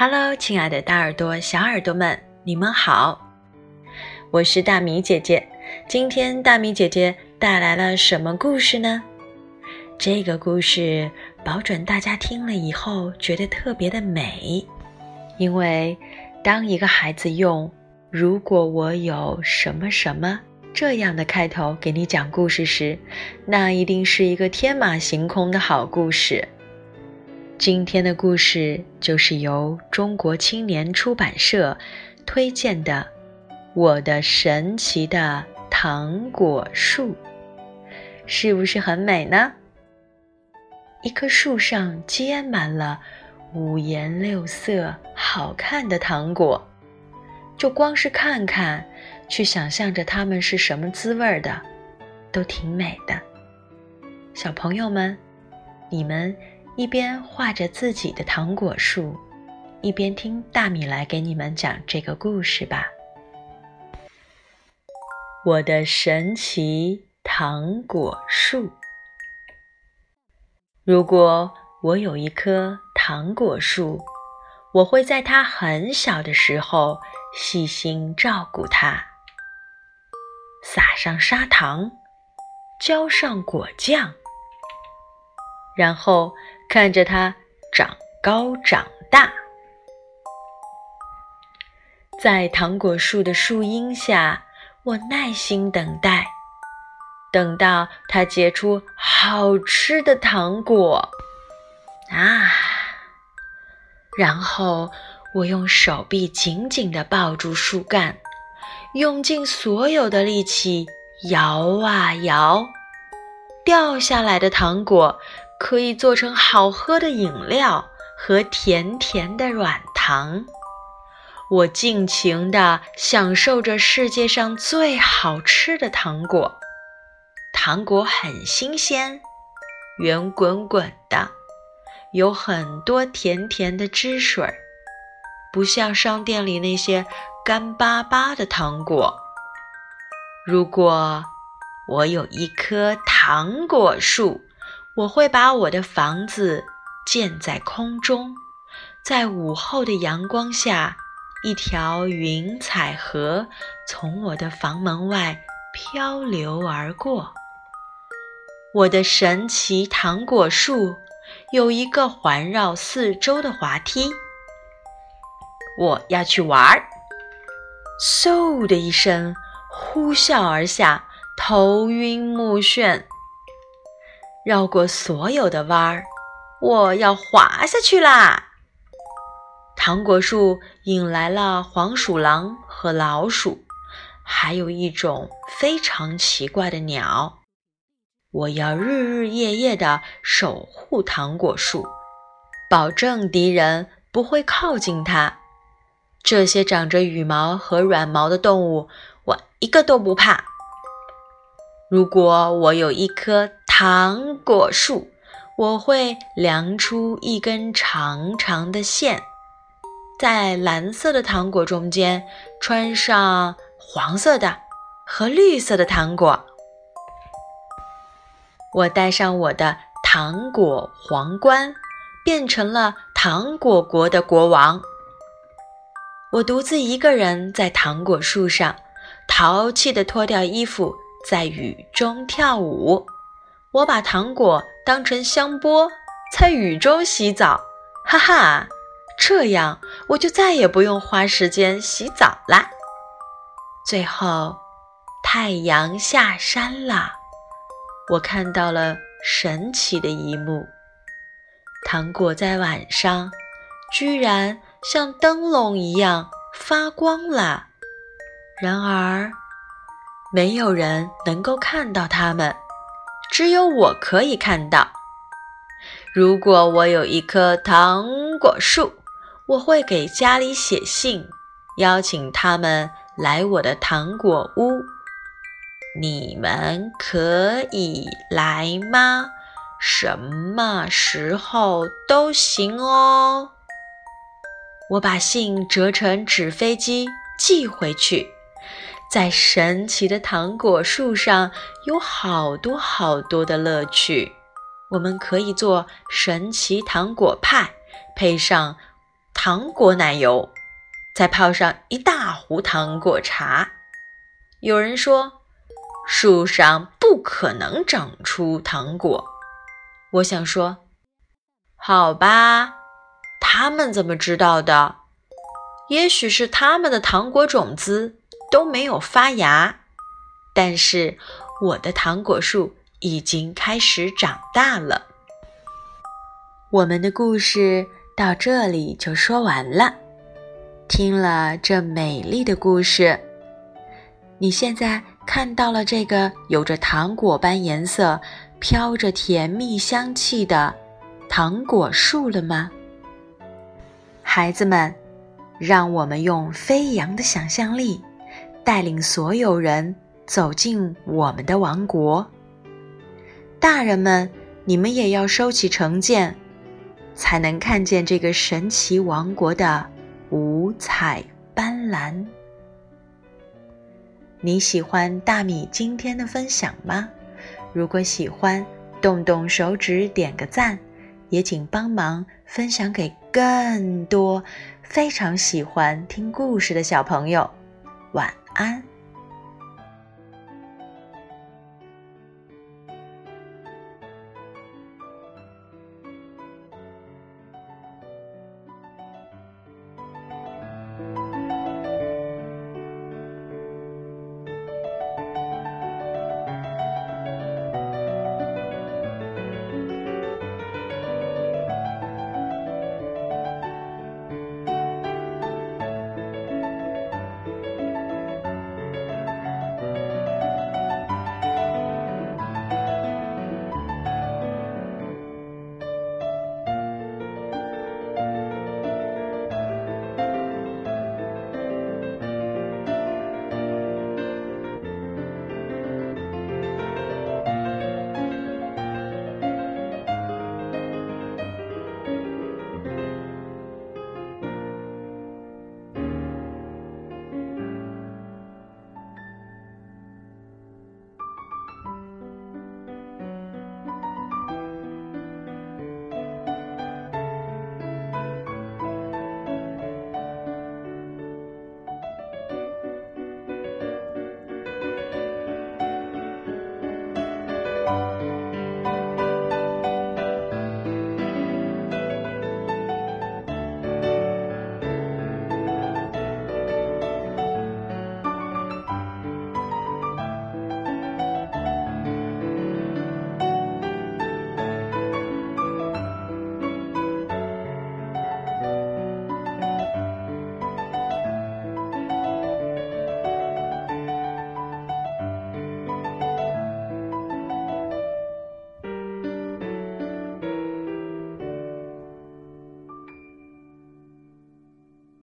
Hello，亲爱的大耳朵、小耳朵们，你们好！我是大米姐姐。今天大米姐姐带来了什么故事呢？这个故事保准大家听了以后觉得特别的美，因为当一个孩子用“如果我有什么什么”这样的开头给你讲故事时，那一定是一个天马行空的好故事。今天的故事就是由中国青年出版社推荐的《我的神奇的糖果树》，是不是很美呢？一棵树上结满了五颜六色、好看的糖果，就光是看看，去想象着它们是什么滋味的，都挺美的。小朋友们，你们。一边画着自己的糖果树，一边听大米来给你们讲这个故事吧。我的神奇糖果树。如果我有一棵糖果树，我会在它很小的时候细心照顾它，撒上砂糖，浇上果酱，然后。看着它长高长大，在糖果树的树荫下，我耐心等待，等到它结出好吃的糖果啊！然后我用手臂紧紧地抱住树干，用尽所有的力气摇啊摇，掉下来的糖果。可以做成好喝的饮料和甜甜的软糖，我尽情地享受着世界上最好吃的糖果。糖果很新鲜，圆滚滚的，有很多甜甜的汁水，不像商店里那些干巴巴的糖果。如果我有一棵糖果树，我会把我的房子建在空中，在午后的阳光下，一条云彩河从我的房门外漂流而过。我的神奇糖果树有一个环绕四周的滑梯，我要去玩儿。嗖的一声，呼啸而下，头晕目眩。绕过所有的弯儿，我要滑下去啦！糖果树引来了黄鼠狼和老鼠，还有一种非常奇怪的鸟。我要日日夜夜地守护糖果树，保证敌人不会靠近它。这些长着羽毛和软毛的动物，我一个都不怕。如果我有一颗。糖果树，我会量出一根长长的线，在蓝色的糖果中间穿上黄色的和绿色的糖果。我戴上我的糖果皇冠，变成了糖果国的国王。我独自一个人在糖果树上，淘气地脱掉衣服，在雨中跳舞。我把糖果当成香波，在雨中洗澡，哈哈，这样我就再也不用花时间洗澡啦。最后，太阳下山了，我看到了神奇的一幕：糖果在晚上居然像灯笼一样发光了。然而，没有人能够看到它们。只有我可以看到。如果我有一棵糖果树，我会给家里写信，邀请他们来我的糖果屋。你们可以来吗？什么时候都行哦。我把信折成纸飞机寄回去。在神奇的糖果树上有好多好多的乐趣，我们可以做神奇糖果派，配上糖果奶油，再泡上一大壶糖果茶。有人说，树上不可能长出糖果。我想说，好吧，他们怎么知道的？也许是他们的糖果种子都没有发芽，但是我的糖果树已经开始长大了。我们的故事到这里就说完了。听了这美丽的故事，你现在看到了这个有着糖果般颜色、飘着甜蜜香气的糖果树了吗？孩子们，让我们用飞扬的想象力，带领所有人走进我们的王国。大人们，你们也要收起成见。才能看见这个神奇王国的五彩斑斓。你喜欢大米今天的分享吗？如果喜欢，动动手指点个赞，也请帮忙分享给更多非常喜欢听故事的小朋友。晚安。